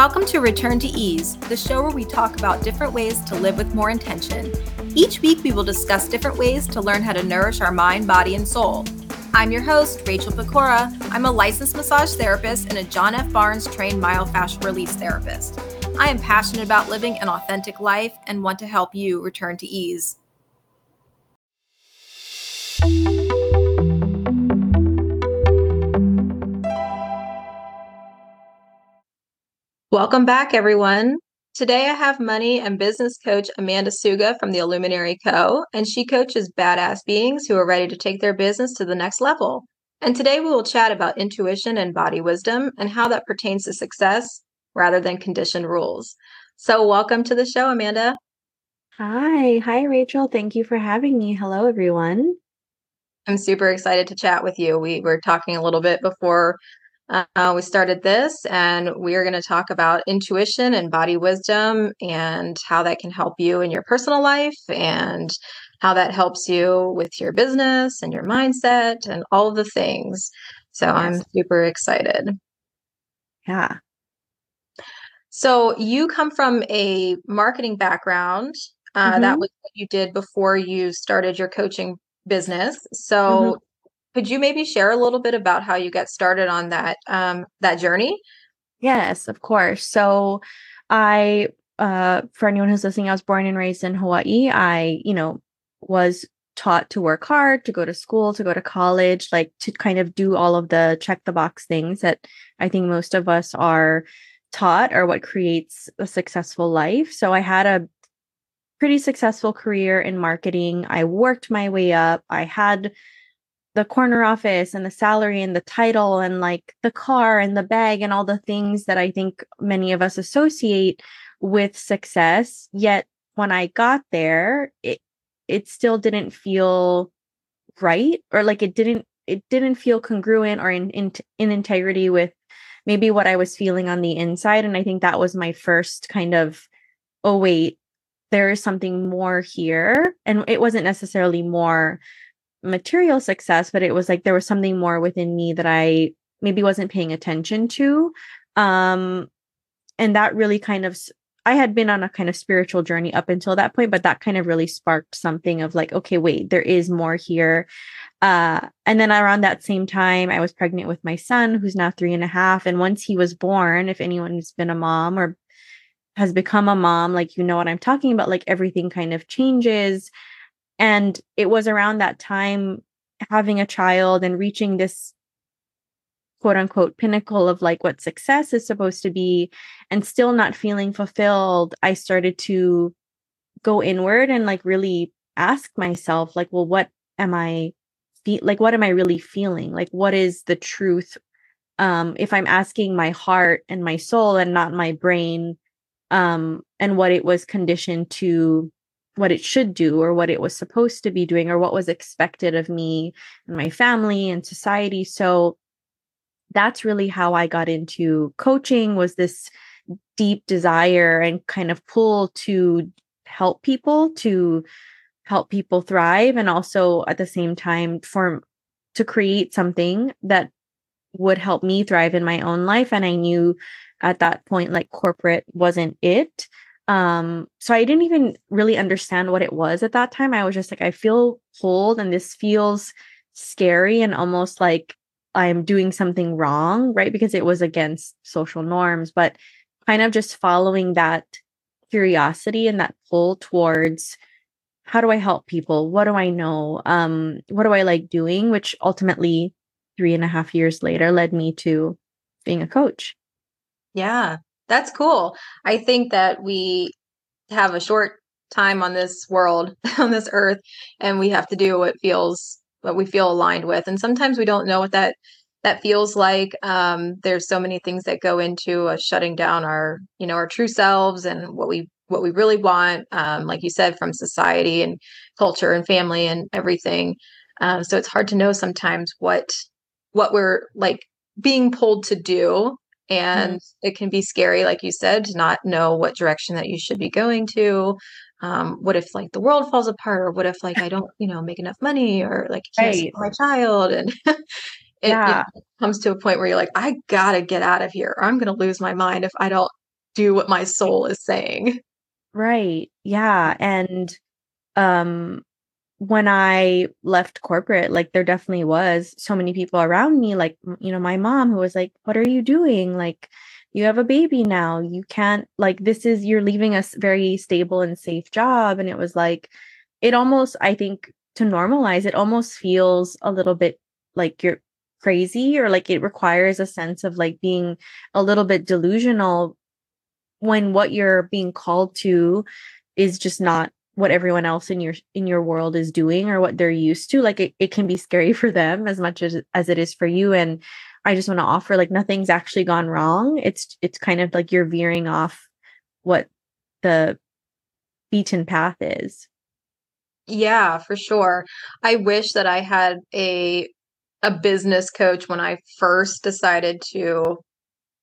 Welcome to Return to Ease, the show where we talk about different ways to live with more intention. Each week, we will discuss different ways to learn how to nourish our mind, body, and soul. I'm your host, Rachel Pecora. I'm a licensed massage therapist and a John F. Barnes trained myofascial release therapist. I am passionate about living an authentic life and want to help you return to ease. Welcome back, everyone. Today I have money and business coach Amanda Suga from the Illuminary Co., and she coaches badass beings who are ready to take their business to the next level. And today we will chat about intuition and body wisdom and how that pertains to success rather than conditioned rules. So, welcome to the show, Amanda. Hi. Hi, Rachel. Thank you for having me. Hello, everyone. I'm super excited to chat with you. We were talking a little bit before uh, we started this, and we are going to talk about intuition and body wisdom and how that can help you in your personal life and how that helps you with your business and your mindset and all of the things. So yes. I'm super excited. Yeah. So you come from a marketing background. Uh, mm-hmm. That was what you did before you started your coaching business. So mm-hmm. Could you maybe share a little bit about how you got started on that um, that journey? Yes, of course. So, I, uh, for anyone who's listening, I was born and raised in Hawaii. I, you know, was taught to work hard, to go to school, to go to college, like to kind of do all of the check the box things that I think most of us are taught or what creates a successful life. So I had a pretty successful career in marketing. I worked my way up. I had the corner office and the salary and the title and like the car and the bag and all the things that I think many of us associate with success. Yet when I got there, it it still didn't feel right or like it didn't it didn't feel congruent or in, in in integrity with maybe what I was feeling on the inside and I think that was my first kind of oh wait there is something more here and it wasn't necessarily more material success, but it was like there was something more within me that I maybe wasn't paying attention to. Um, and that really kind of, I had been on a kind of spiritual journey up until that point, but that kind of really sparked something of like, okay, wait, there is more here. Uh, and then around that same time, I was pregnant with my son, who's now three and a half. And once he was born, if anyone's been a mom or has become a mom, like you know what I'm talking about, like everything kind of changes. And it was around that time having a child and reaching this quote unquote pinnacle of like what success is supposed to be and still not feeling fulfilled. I started to go inward and like really ask myself, like, well, what am I fe- like what am I really feeling? Like what is the truth? Um, if I'm asking my heart and my soul and not my brain, um, and what it was conditioned to what it should do or what it was supposed to be doing or what was expected of me and my family and society. So that's really how i got into coaching was this deep desire and kind of pull to help people to help people thrive and also at the same time for to create something that would help me thrive in my own life. And i knew at that point like corporate wasn't it um, so I didn't even really understand what it was at that time. I was just like, I feel cold and this feels scary and almost like I'm doing something wrong, right? Because it was against social norms, but kind of just following that curiosity and that pull towards how do I help people? What do I know? Um, what do I like doing? Which ultimately, three and a half years later, led me to being a coach. Yeah. That's cool. I think that we have a short time on this world, on this earth, and we have to do what feels what we feel aligned with. And sometimes we don't know what that that feels like. Um, there's so many things that go into uh, shutting down our, you know, our true selves and what we what we really want. Um, like you said, from society and culture and family and everything. Um, so it's hard to know sometimes what what we're like being pulled to do and mm-hmm. it can be scary like you said to not know what direction that you should be going to um, what if like the world falls apart or what if like i don't you know make enough money or like can't right. my child and it, yeah. it, comes to a point where you're like i gotta get out of here or i'm gonna lose my mind if i don't do what my soul is saying. Right. Yeah. And um when I left corporate, like there definitely was so many people around me, like, you know, my mom who was like, What are you doing? Like, you have a baby now. You can't, like, this is, you're leaving a very stable and safe job. And it was like, it almost, I think, to normalize, it almost feels a little bit like you're crazy or like it requires a sense of like being a little bit delusional when what you're being called to is just not what everyone else in your in your world is doing or what they're used to like it, it can be scary for them as much as as it is for you. And i just want to offer like nothing's actually gone wrong. It's it's kind of like you're veering off what the beaten path is. Yeah for sure. I wish that i had a a business coach when i first decided to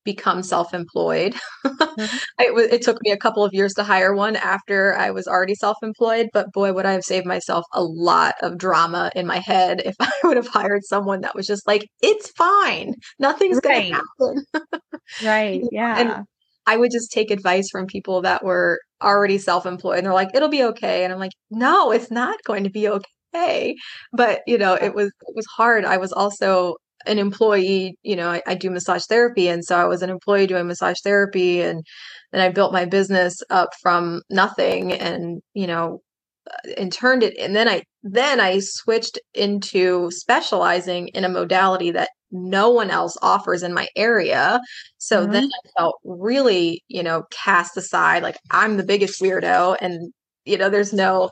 become self-employed. mm-hmm. it, it took me a couple of years to hire one after I was already self-employed, but boy, would I have saved myself a lot of drama in my head if I would have hired someone that was just like, "It's fine, nothing's right. going to happen." right. Yeah. And I would just take advice from people that were already self-employed, and they're like, "It'll be okay," and I'm like, "No, it's not going to be okay." But you know, it was it was hard. I was also an employee, you know, I, I, do massage therapy. And so I was an employee doing massage therapy and then I built my business up from nothing and, you know, uh, and turned it and then I then I switched into specializing in a modality that no one else offers in my area. So mm-hmm. then I felt really, you know, cast aside like I'm the biggest weirdo and you know, there's no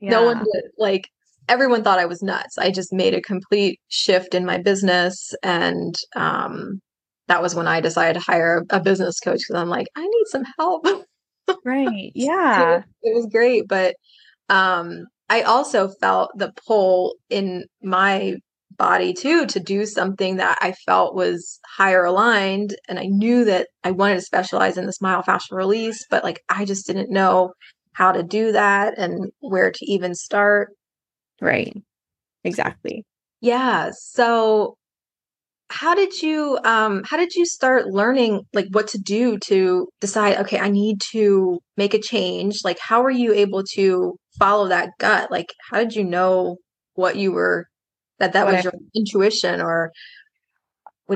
yeah. no one to, like everyone thought I was nuts. I just made a complete shift in my business. And um, that was when I decided to hire a business coach because I'm like, I need some help. right. Yeah. it, it, was great. But um, I also felt the pull in my body too to do something that I felt was higher aligned. And I knew that I wanted to specialize in this fascial release, but like I just didn't know how to do that and where to even start. Right. Exactly. Yeah. So how did you um how did you start learning like what to do to decide okay i need to make a change like how were you able to follow that gut like how did you know what you were that that what was I, your intuition or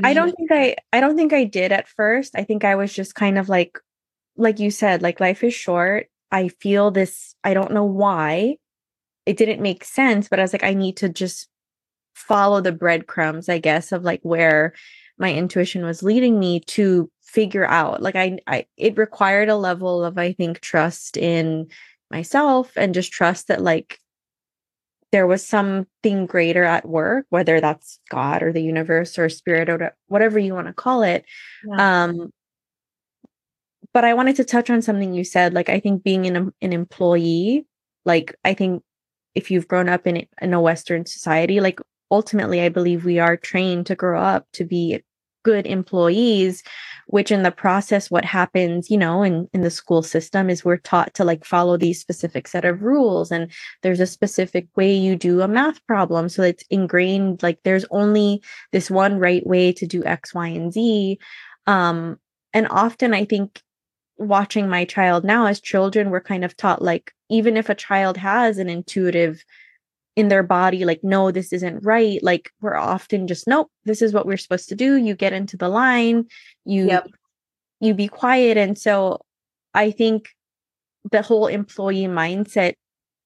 i don't think i i don't think i did at first i think i was just kind of like like you said like life is short i feel this i don't know why it didn't make sense, but I was like, I need to just follow the breadcrumbs, I guess, of like where my intuition was leading me to figure out. Like I, I it required a level of, I think, trust in myself and just trust that like there was something greater at work, whether that's God or the universe or spirit or whatever you want to call it. Yeah. Um, but I wanted to touch on something you said. Like, I think being an, an employee, like, I think if you've grown up in in a western society like ultimately i believe we are trained to grow up to be good employees which in the process what happens you know in in the school system is we're taught to like follow these specific set of rules and there's a specific way you do a math problem so it's ingrained like there's only this one right way to do x y and z. Um and often i think watching my child now as children we're kind of taught like even if a child has an intuitive in their body like no this isn't right like we're often just nope this is what we're supposed to do. You get into the line. You yep. you be quiet. And so i think the whole employee mindset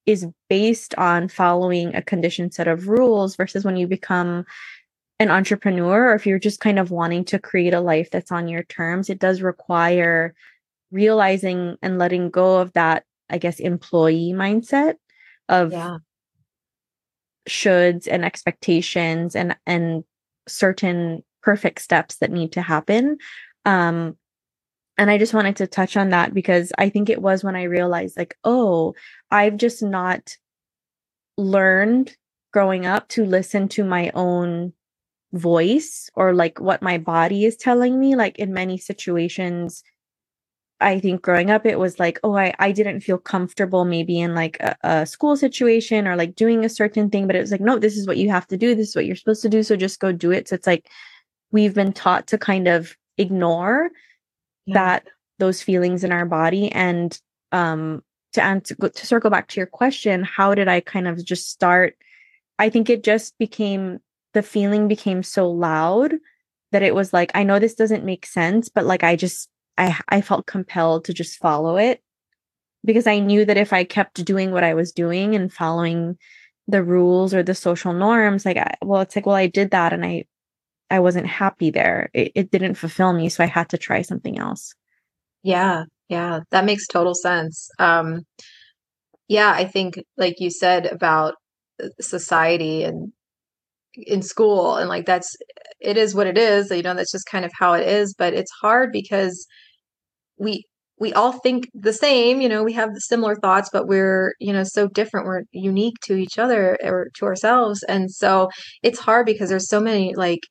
is based on following a conditioned set of rules versus when you become an entrepreneur or if you're just kind of wanting to create a life that's on your terms it does require realizing and letting go of that I guess, employee mindset of yeah. shoulds and expectations and and certain perfect steps that need to happen. Um, and I just wanted to touch on that because I think it was when I realized, like, oh, I've just not learned growing up to listen to my own voice or like what my body is telling me. Like, in many situations, I think growing up, it was like, oh, I, I didn't feel comfortable maybe in like a, a, school situation or like doing a certain thing, but it was like, no, this is what you have to do. This is what you're supposed to do. So just go do it. So it's like we've been taught to kind of ignore yeah. that those feelings in our body and um to answer to circle back to your question how did i kind of just start i think it just became the feeling became so loud that it was like i know this doesn't make sense but like i just i i felt compelled to just follow it because i knew that if i kept doing what i was doing and following the rules or the social norms like I, well it's like well i did that and i i wasn't happy there. It, it didn't fulfill me so i had to try something else. Yeah yeah that makes total sense. Um yeah i think like you said about uh, society and in school and like that's it is what it is you know that's just kind of how it is but it's hard because we we all think the same you know we have the similar thoughts but we're you know so different we're unique to each other or to ourselves and so it's hard because there's so many like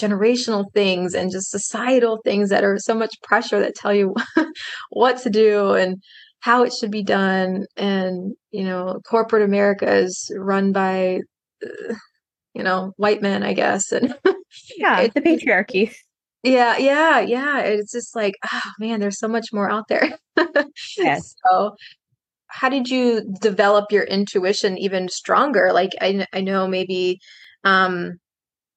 generational things and just societal things that are so much pressure that tell you what to do and how it should be done and you know corporate america is run by uh, you know, white men, I guess. And yeah, it's the patriarchy. Yeah, yeah, yeah. It's just like, oh man, there's so much more out there. yes. So how did you develop your intuition even stronger? Like I I know maybe um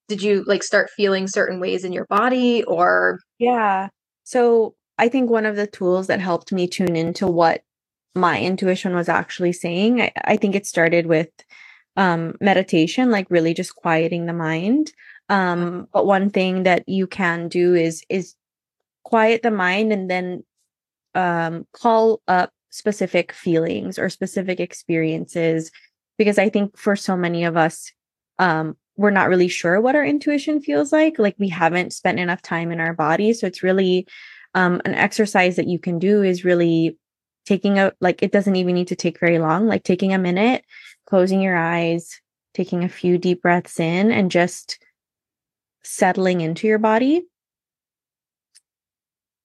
did you like start feeling certain ways in your body or Yeah. So I think one of the tools that helped me tune into what my intuition was actually saying, I, I think it started with um, meditation, like really just quieting the mind. Um, but one thing that you can do is is quiet the mind and then um, call up specific feelings or specific experiences because I think for so many of us, um, we're not really sure what our intuition feels like. Like we haven't spent enough time in our body. So it's really um, an exercise that you can do is really taking a, like, it doesn't even need to take very long, like taking a minute closing your eyes, taking a few deep breaths in, and just settling into your body.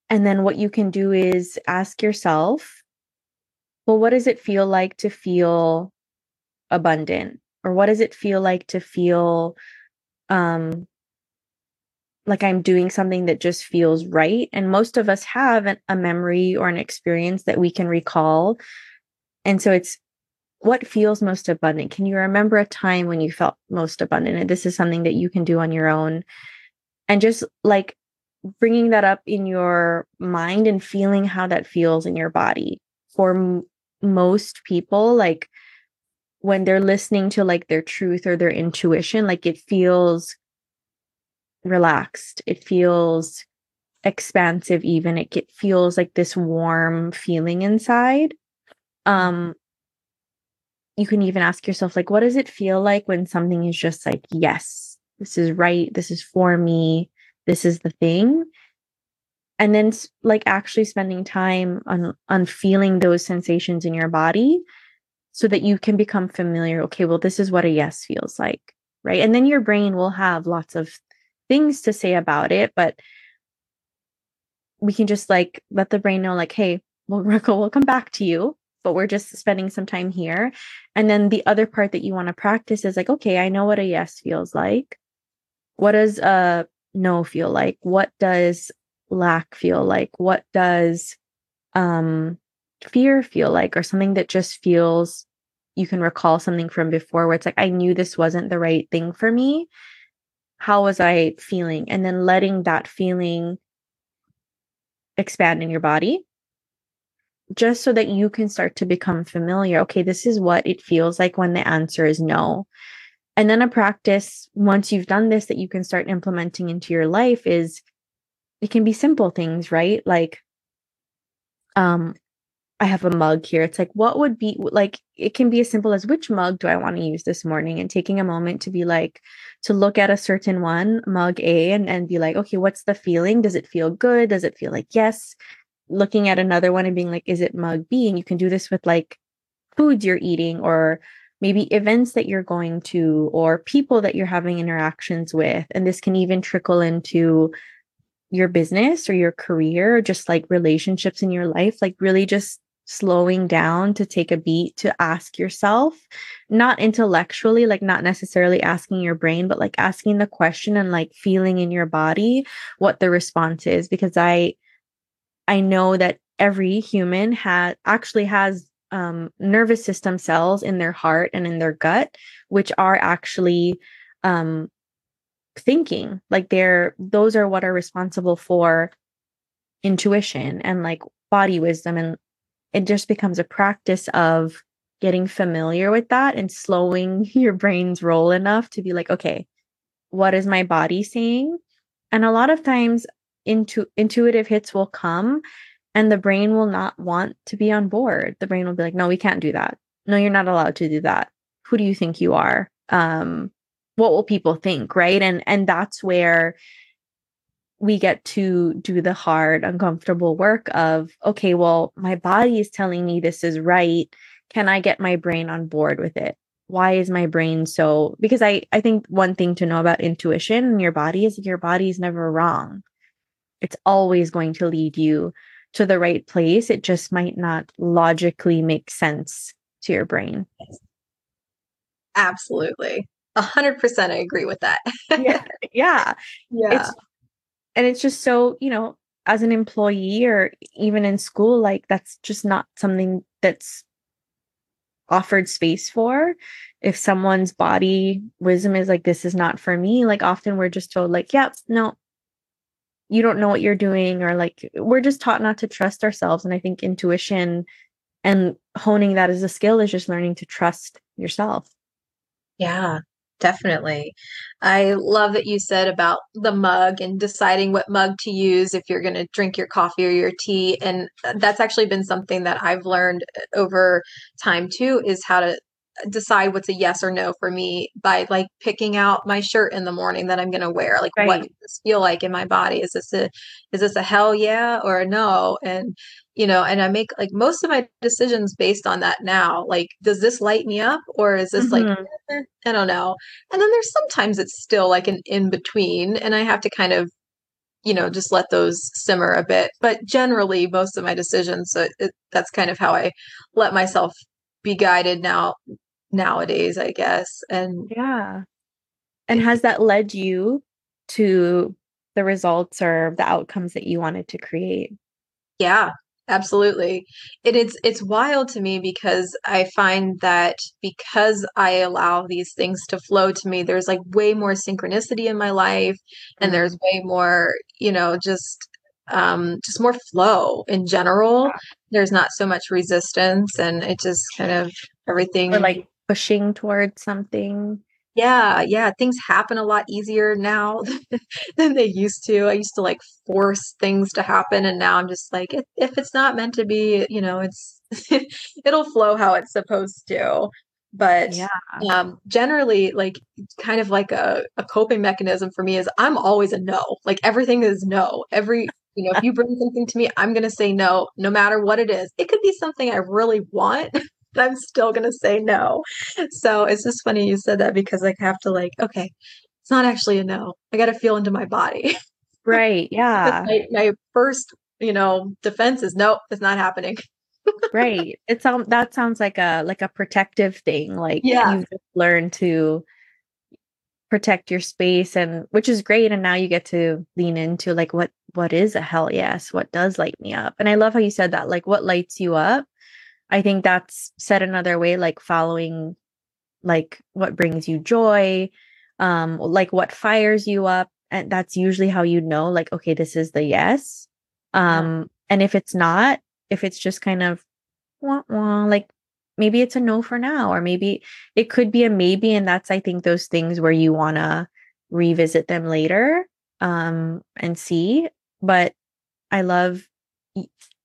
And then what you can do is ask yourself, well, what does it feel like to feel abundant? Or what does it feel like to feel um, like I'm doing something that just feels right? And most of us have an, a memory or an experience that we can recall. And so it's what feels most abundant? Can you remember a time when you felt most abundant? And this is something that you can do on your own. And just like bringing that up in your mind and feeling how that feels in your body. For m- most people, like when they're listening to like their truth or their intuition, like it feels relaxed. It feels expansive even it, it feels like this warm feeling inside um you can even ask yourself like what does it feel like when something is just like yes this is right this is for me this is the thing. And then like actually spending time on on feeling those sensations in your body so that you can become familiar okay well this is what a yes feels like right? And then your brain will have lots of things to say about it but we can just like let the brain know like hey well Rico, we'll come back to you but we're just spending some time here. And then the other part that you want to practice is like, okay, I know what a yes feels like. What does a no feel like? What does lack feel like? What does um fear feel like or something that just feels you can recall something from before where it's like I knew this wasn't the right thing for me. How was I feeling? And then letting that feeling expand in your body just so that you can start to become familiar. Okay, this is what it feels like when the answer is no. And then a practice, once you've done this, that you can start implementing into your life is it can be simple things, right? Like, um, I have a mug here. It's like, what would be like, it can be as simple as which mug do I want to use this morning? And taking a moment to be like, to look at a certain one, mug A, and, and be like, okay, what's the feeling? Does it feel good? Does it feel like yes? Looking at another one and being like, is it mug B? And you can do this with like foods you're eating or maybe events that you're going to or people that you're having interactions with. And this can even trickle into your business or your career, or just like relationships in your life, like really just slowing down to take a beat to ask yourself, not intellectually, like not necessarily asking your brain, but like asking the question and like feeling in your body what the response is. Because I, I know that every human had actually has um, nervous system cells in their heart and in their gut, which are actually um, thinking. Like they're those are what are responsible for intuition and like body wisdom, and it just becomes a practice of getting familiar with that and slowing your brain's roll enough to be like, okay, what is my body saying? And a lot of times, intu- intuitive hits will come and the brain will not want to be on board. The brain will be like no we can't do that. No you're not allowed to do that. Who do you think you are? Um what will people think? Right? And and that's where we get to do the hard uncomfortable work of okay well my body is telling me this is right. Can i get my brain on board with it? Why is my brain so because i i think one thing to know about intuition in your body is your body is never wrong it's always going to lead you to the right place. It just might not logically make sense to your brain. Absolutely. A hundred percent I agree with that. yeah. Yeah. Yeah. It's, and it's just so, you know, as an employee or even in school, like that's just not something that's offered space for. If someone's body wisdom is like, this is not for me, like often we're just told, like, yep, yeah, no, you don't know what you're doing or like we're just taught not to trust ourselves and i think intuition and honing that as a skill is just learning to trust yourself. Yeah definitely. I love that you said about the mug and deciding what mug to use if you're going to drink your coffee or your tea and uh, that's actually been something that i've learned uh, over time too is how to decide what's a yes or no for me by like picking out my shirt in the morning that I'm going to wear. Like, right. what does this feel like in my body? Is this a is this a hell yeah or a no? And you know, and I make like most of my decisions based on that now. Like, does this light me up or is this mm-hmm. like eh, I don't know? And then there's sometimes it's still like an in between, and I have to kind of you know just let those simmer a bit but generally most of my decisions so it, that's kind of how i let myself be guided now nowadays, I guess. And yeah. And has that led you to the results or the outcomes that you wanted to create? Yeah, absolutely. And It is it's wild to me because I find that because I allow these things to flow to me, there's like way more synchronicity in my life and mm-hmm. there's way more, you know, just um just more flow in general. There's not so much resistance and it just kind of everything or like pushing towards something. Yeah, yeah, things happen a lot easier now than they used to. I used to like force things to happen, and now I'm just like, if it's not meant to be, you know, it's it'll flow how it's supposed to. But yeah. um, generally, like, kind of like a, a coping mechanism for me is I'm always a no. Like everything is no. Every you know, if you bring something to me, I'm going to say no, no matter what it is. It could be something I really want, I'm still going to say no. So it's just funny you said that because I have to like, okay, it's not actually a no. I got to feel into my body. Right. Yeah. my, my, first, you know, defense is no, it's not happening. right. It sounds that sounds like a like a protective thing. Like yeah. you learn to protect your space and which is great and now you get to lean into like what what is a hell yes what does light me up and i love how you said that like what lights you up I think that's said another way, like following like what brings you joy, um, like what fires you up. And that's usually how you know, like, okay, this is the yes. Um, yeah. and if it's not, if it's just kind of wah, wah, like maybe it's a no for now, or maybe it could be a maybe. And that's I think those things where you wanna revisit them later um and see. But I love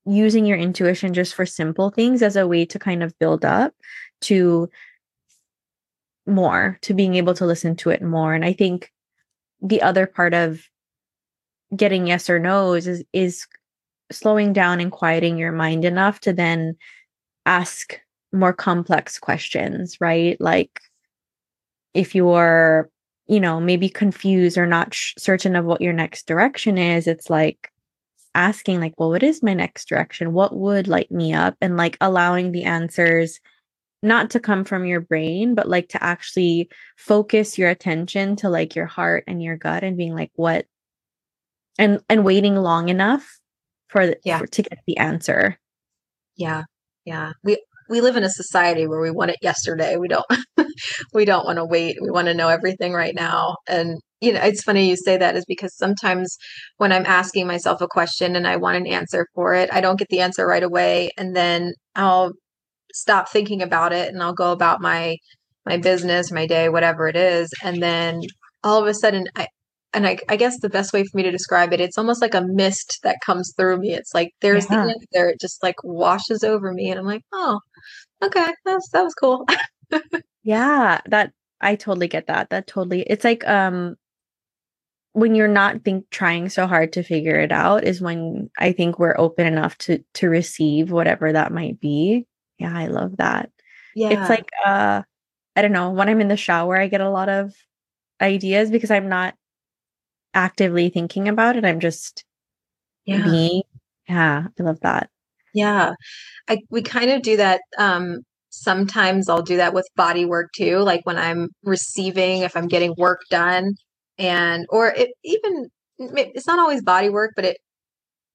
using your intuition just for simple things as a way to kind of build up to more to being able to listen to it more. And i think the other part of getting yes or no's is is slowing down and quieting your mind enough to then ask more complex questions right? Like if you're you know maybe confused or not sh- certain of what your next direction is it's like asking like well what is my next direction what would light me up and like allowing the answers not to come from your brain but like to actually focus your attention to like your heart and your gut and being like what and and waiting long enough for, the, yeah. For, to get the answer. Yeah. Yeah. We we live in a society where we want it yesterday. We don't we don't want to wait. We want to know everything right now. And you know, it's funny you say that is because sometimes when I'm asking myself a question and I want an answer for it, I don't get the answer right away and then I'll stop thinking about it and I'll go about my my business, my day, whatever it is, and then all of a sudden I and I, I, guess the best way for me to describe it, it's almost like a mist that comes through me. It's like there's yeah. the answer, it just like washes over me, and I'm like, oh, okay, that's that was cool. yeah, that I totally get that. That totally, it's like um when you're not think trying so hard to figure it out is when I think we're open enough to to receive whatever that might be. Yeah, I love that. Yeah, it's like uh, I don't know. When I'm in the shower, I get a lot of ideas because I'm not actively thinking about it. I'm just yeah. being. Yeah, I love that. Yeah. I we kind of do that um sometimes I'll do that with body work too, like when I'm receiving if I'm getting work done and or it even it's not always body work, but it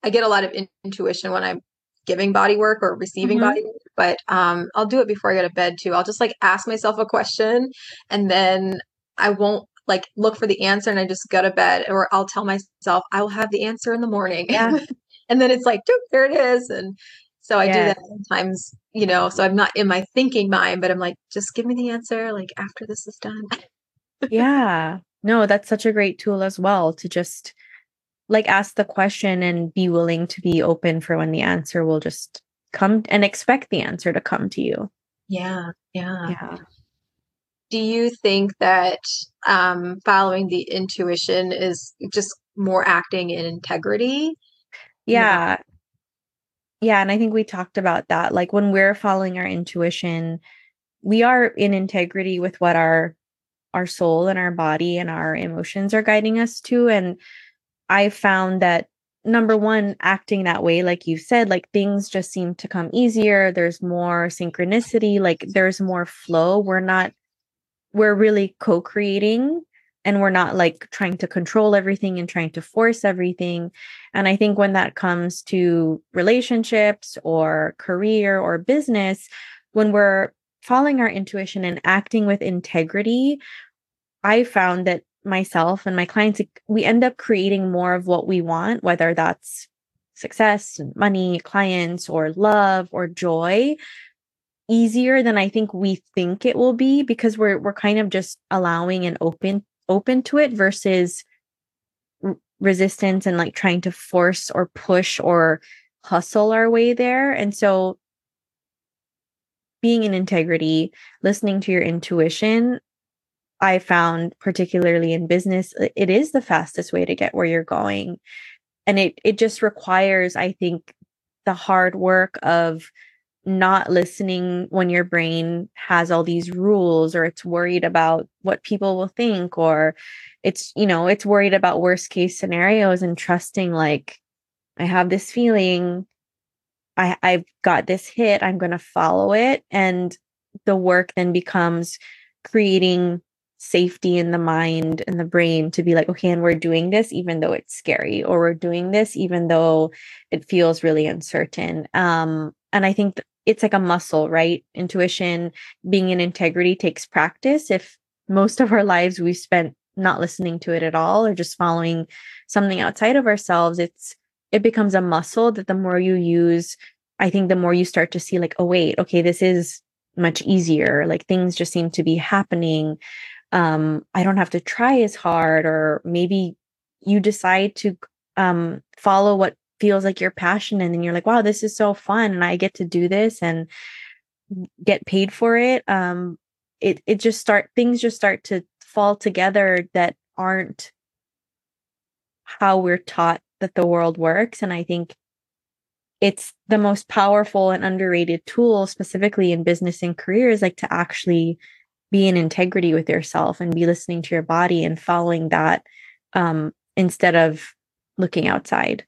I get a lot of in- intuition when I'm giving body work or receiving mm-hmm. body work, but um I'll do it before I go to bed too. I'll just like ask myself a question and then I won't like look for the answer and I just go to bed or I'll tell myself I will have the answer in the morning. Yeah. and then it's like, there it is. And so I yeah. do that sometimes, you know, so I'm not in my thinking mind, but I'm like, just give me the answer like after this is done. yeah. No, that's such a great tool as well to just like ask the question and be willing to be open for when the answer will just come and expect the answer to come to you. Yeah. Yeah. Yeah do you think that um, following the intuition is just more acting in integrity? Yeah. Yeah. And I think we talked about that. Like when we're following our intuition, we are in integrity with what our our soul and our body and our emotions are guiding us to. And I found that number one, acting that way, like you said, like things just seem to come easier. There's more synchronicity, like there's more flow. We're not we're really co-creating and we're not like trying to control everything and trying to force everything and i think when that comes to relationships or career or business when we're following our intuition and acting with integrity i found that myself and my clients we end up creating more of what we want whether that's success money clients or love or joy easier than I think we think it will be because we're we're kind of just allowing and open open to it versus resistance and like trying to force or push or hustle our way there. And so being in integrity, listening to your intuition, I found particularly in business, it is the fastest way to get where you're going. And it it just requires, I think, the hard work of not listening when your brain has all these rules or it's worried about what people will think or it's you know it's worried about worst case scenarios and trusting like i have this feeling i i've got this hit i'm going to follow it and the work then becomes creating safety in the mind and the brain to be like okay and we're doing this even though it's scary or we're doing this even though it feels really uncertain um and i think it's like a muscle, right? Intuition, being in integrity takes practice. If most of our lives we've spent not listening to it at all or just following something outside of ourselves, it's it becomes a muscle that the more you use, I think the more you start to see like, oh wait, okay, this is much easier. Like things just seem to be happening. Um, I don't have to try as hard, or maybe you decide to um follow what feels like your passion and then you're like wow this is so fun and i get to do this and get paid for it um it it just start things just start to fall together that aren't how we're taught that the world works and i think it's the most powerful and underrated tool specifically in business and careers like to actually be in integrity with yourself and be listening to your body and following that um instead of looking outside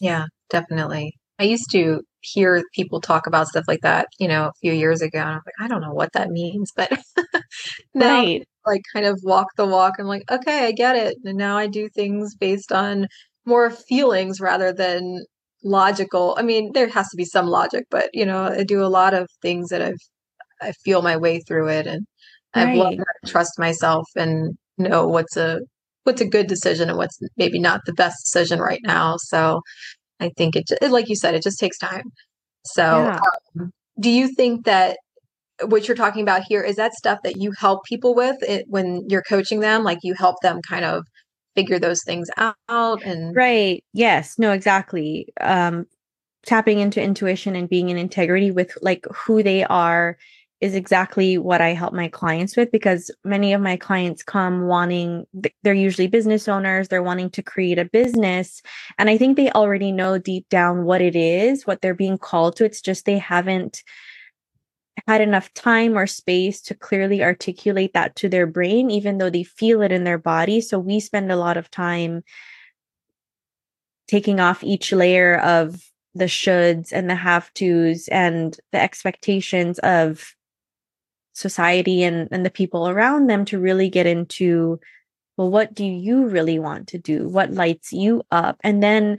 yeah, definitely. I used to hear people talk about stuff like that, you know, a few years ago. And I was like, I don't know what that means, but now right. like kind of walk the walk. I'm like, okay, I get it. And now I do things based on more feelings rather than logical. I mean, there has to be some logic, but you know, I do a lot of things that I've I feel my way through it and right. I've learned to trust myself and know what's a what's a good decision and what's maybe not the best decision right now. So I think it, like you said, it just takes time. So, yeah. um, do you think that what you're talking about here is that stuff that you help people with it, when you're coaching them? Like you help them kind of figure those things out and right yes no exactly um tapping into intuition and being in integrity with like who they are is exactly what I help my clients with because many of my clients come wanting, they're usually business owners, they're wanting to create a business. And I think they already know deep down what it is, what they're being called to. It's just they haven't had enough time or space to clearly articulate that to their brain, even though they feel it in their body. So we spend a lot of time taking off each layer of the shoulds and the have tos and the expectations of society and, and the people around them to really get into well what do you really want to do? What lights you up? And then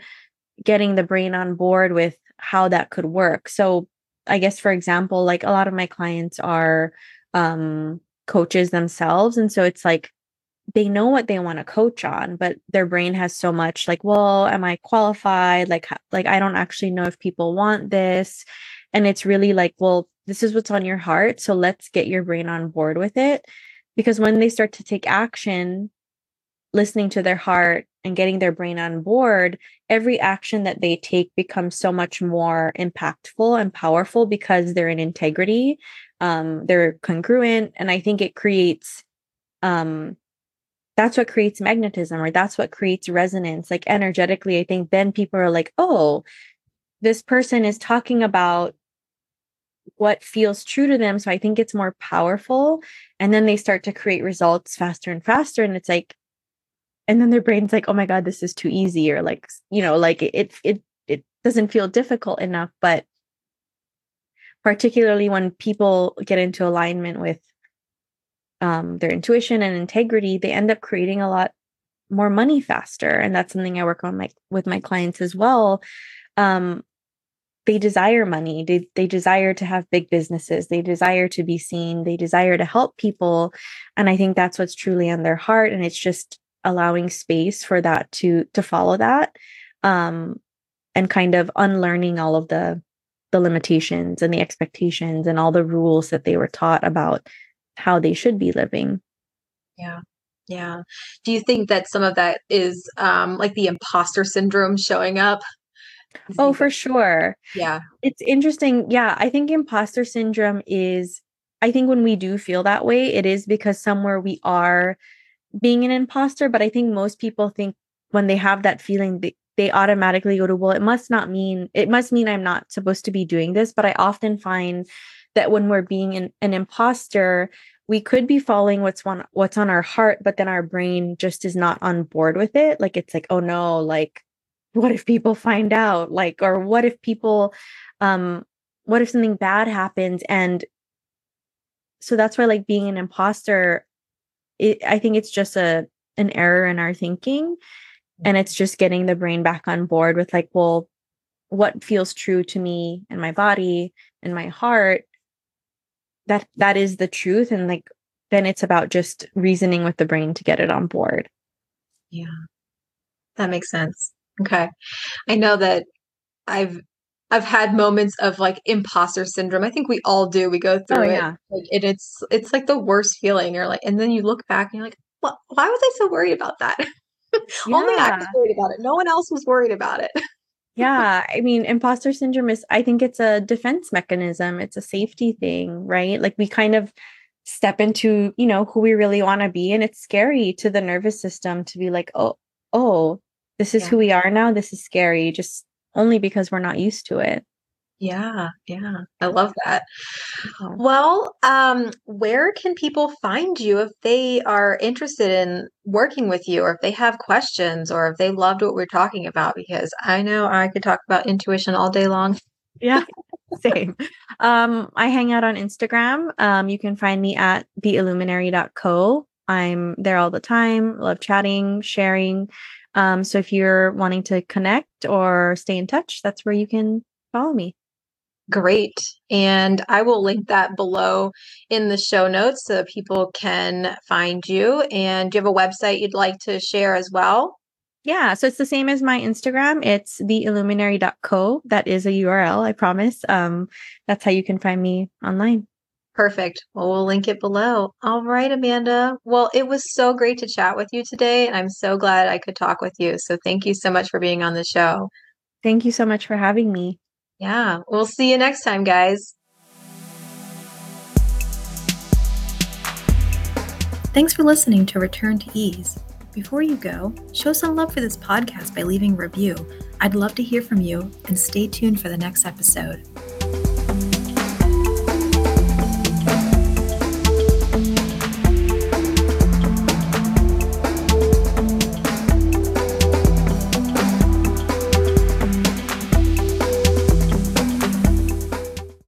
getting the brain on board with how that could work. So I guess, for example, like a lot of my clients are um, coaches themselves. And so it's like they know what they want to coach on, but their brain has so much like, well, am I qualified? Like, like I don't actually know if people want this. And it's really like, well, this is what's on your heart. So let's get your brain on board with it. Because when they start to take action, listening to their heart and getting their brain on board, every action that they take becomes so much more impactful and powerful because they're in integrity, um, they're congruent, and I think it creates um, that's what creates magnetism or that's what creates resonance like energetically i think then people are like oh this person is talking about what feels true to them so i think it's more powerful and then they start to create results faster and faster and it's like and then their brain's like oh my god this is too easy or like you know like it it it doesn't feel difficult enough but particularly when people get into alignment with um, their intuition and integrity they end up creating a lot more money faster and that's something i work on like with my clients as well. Um, they desire money. They, they desire to have big businesses. They desire to be seen. They desire to help people. And i think that's what's truly on their heart and it's just allowing space for that to to follow that um and kind of unlearning all of the the limitations and the expectations and all the rules that they were taught about how they should be living. Yeah. Yeah. Do you think that some of that is um like the imposter syndrome showing up? Oh for sure. Yeah. It's interesting. Yeah i think imposter syndrome is i think when we do feel that way it is because somewhere we are being an imposter, but I think most people think when they have that feeling, they, they automatically go to, well, it must not mean, it must mean I'm not supposed to be doing this. But I often find that when we're being an, an imposter, we could be following what's on what's on our heart, but then our brain just is not on board with it. Like it's like, oh no, like what if people find out? Like, or what if people um what if something bad happens? And so that's why like being an imposter it, I think it's just a an error in our thinking. And it's just getting the brain back on board with like well what feels true to me and my body and my heart. That that is the truth and like then it's about just reasoning with the brain to get it on board. Yeah. That makes sense. Okay. I know that i've I've had moments of like imposter syndrome. I think we all do. We go oh, through oh, it. Yeah. Like, and it's it's like the worst feeling. You're like, and then you look back and you're like, well, why was I so worried about that? Yeah. Only I was worried about it. No one else was worried about it. yeah. I mean, imposter syndrome is I think it's a defense mechanism. It's a safety thing, right? Like we kind of step into, you know, who we really want to be. And it's scary to the nervous system to be like, oh, oh, this is yeah. who we are now. This is scary. Just only because we're not used to it. Yeah, yeah. I love that. Yeah. Well, um, where can people find you if they are interested in working with you or if they have questions or if they loved what we're talking about? Because I know I could talk about intuition all day long. Yeah, same. Um, I hang out on Instagram. Um, you can find me at theilluminary.co. I'm there all the time, love chatting, sharing. Um, so if you're wanting to connect or stay in touch, that's where you can follow me. Great. And I will link that below in the show notes so people can find you. And do you have a website you'd like to share as well? Yeah, so it's the same as my Instagram. It's theilluminary.co. That is a URL, I promise. Um, that's how you can find me online. Perfect. Well, we'll link it below. All right, Amanda. Well, it was so great to chat with you today, and I'm so glad I could talk with you. So thank you so much for being on the show. Thank you so much for having me. Yeah, we'll see you next time, guys. Thanks for listening to Return to Ease. Before you go, show some love for this podcast by leaving a review. I'd love to hear from you, and stay tuned for the next episode.